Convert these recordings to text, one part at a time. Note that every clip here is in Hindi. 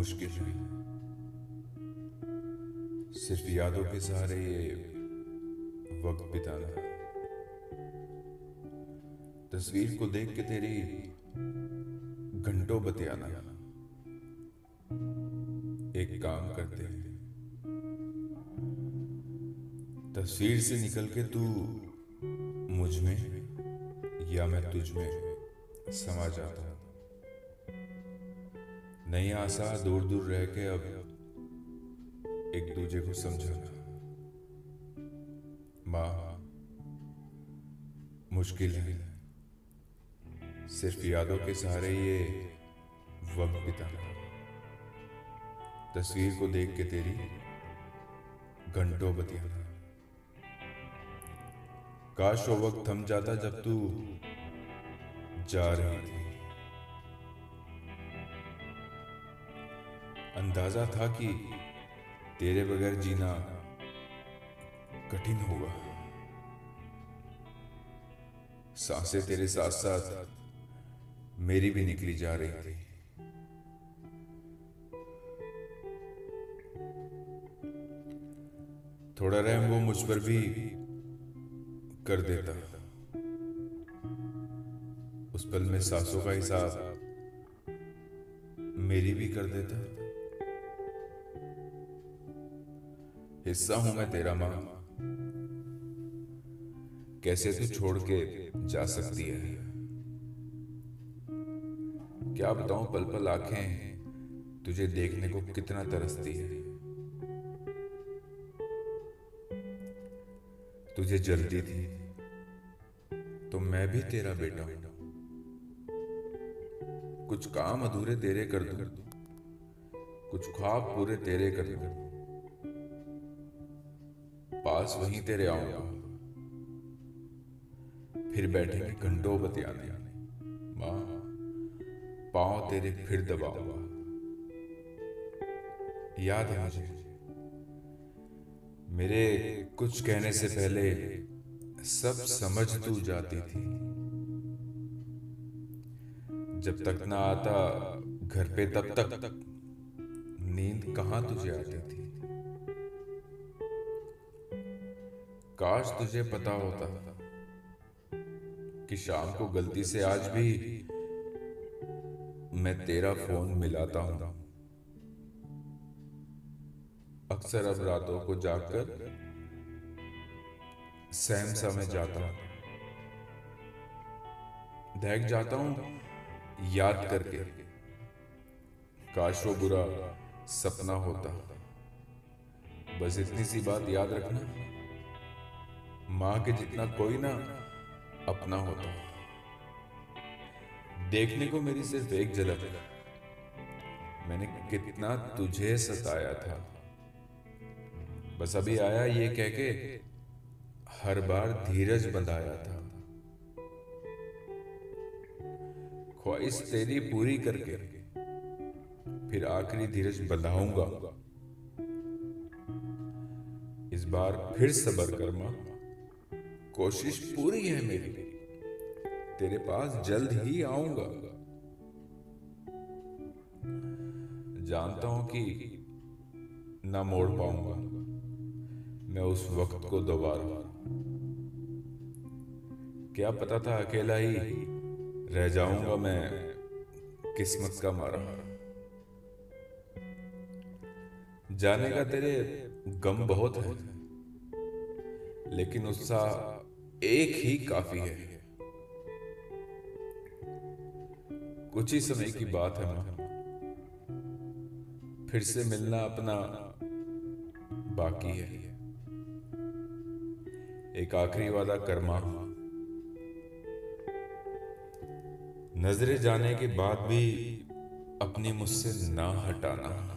मुश्किल है सिर्फ़ यादों के सहारे ये वक्त बिताना तस्वीर को देख के तेरी घंटों बतियाना एक काम करते हैं। तस्वीर से निकल के तू मुझमें या मैं तुझ में समा जाता नहीं आशा दूर दूर रह के अब एक दूजे को समझाना माँ, मुश्किल है। सिर्फ़ यादों के सहारे ये वक्त बिताना। तस्वीर को देख के तेरी घंटों बतियाना। काश वो वक्त थम जाता जब तू जा रही थी। अंदाज़ा था कि तेरे बगैर जीना कठिन होगा। साँसें तेरे साथ साथ मेरी भी निकली जा रही थी। थोड़ा रहम वो मुझ पर भी कर देता। उस पल में सांसों का हिसाब मेरी भी कर देता। हिस्सा हूँ मैं तेरा माँ। कैसे तू छोड़ के जा सकती है? क्या बताऊँ पल पल आँखें तुझे देखने को कितना तरसती है। तुझे जल्दी थी तो मैं भी तेरा बेटा हूँ। कुछ काम अधूरे तेरे कर दूँ। कुछ ख्वाब पूरे तेरे कर दूँ। पास वहीं तेरे आऊँगा। फिर बैठेंगे घंटों बतियाने। माँ, पाँव तेरे फिर दबाऊँगा। याद है मुझे, मेरे कुछ कहने से पहले सब समझ तू जाती थी। जब तक ना आता, घर पे तब तक। नींद कहाँ तुझे आती थी? काश तुझे पता होता कि शाम को गलती से आज भी मैं तेरा फ़ोन मिलाता हूँ। अक्सर अब रातों को जाकर सहम सा में जाता हूँ। जाता हूँ याद करके। काश वो बुरा सपना होता। बस इतनी सी बात याद रखना। माँ के जितना कोई ना अपना होता। देखने को मेरी सिर्फ़ एक झलक। मैंने कितना तुझे सताया था। बस अभी आया ये कह के, हर बार धीरज बंधाया था। ख्वाहिश तेरी पूरी करके। फिर आखिरी धीरज बंधाऊँगा। इस बार फिर सबर कर माँ कोशिश पूरी है मेरी। तेरे पास जल्द ही आऊँगा। जानता हूँ कि ना मोड़ पाऊँगा। मैं उस वक्त को दोबारा। क्या पता था अकेला ही रह जाऊँगा मैं किस्मत का मारा। जाने का तेरे गम बहुत है, लेकिन उत्साह एक ही काफ़ी है। कुछ ही समय की बात है माँ। फिर से मिलना अपना बाकी है। एक आखिरी वादा करमा कर्मा नजरे जाने के बाद भी अपनी मुझसे ना हटाना।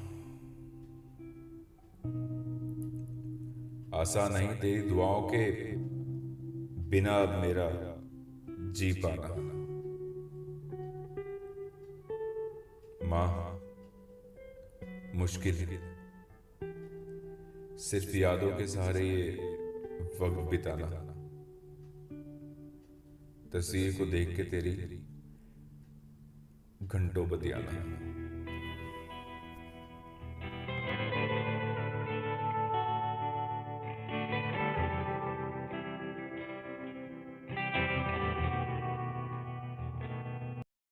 आसान नहीं तेरी दुआओं के बिना अब मेरा जी पाना। माँ, मुश्किल। सिर्फ़ यादों के सहारे ये वक्त बिताना। तस्वीर को देख के तेरी घंटों बतियाना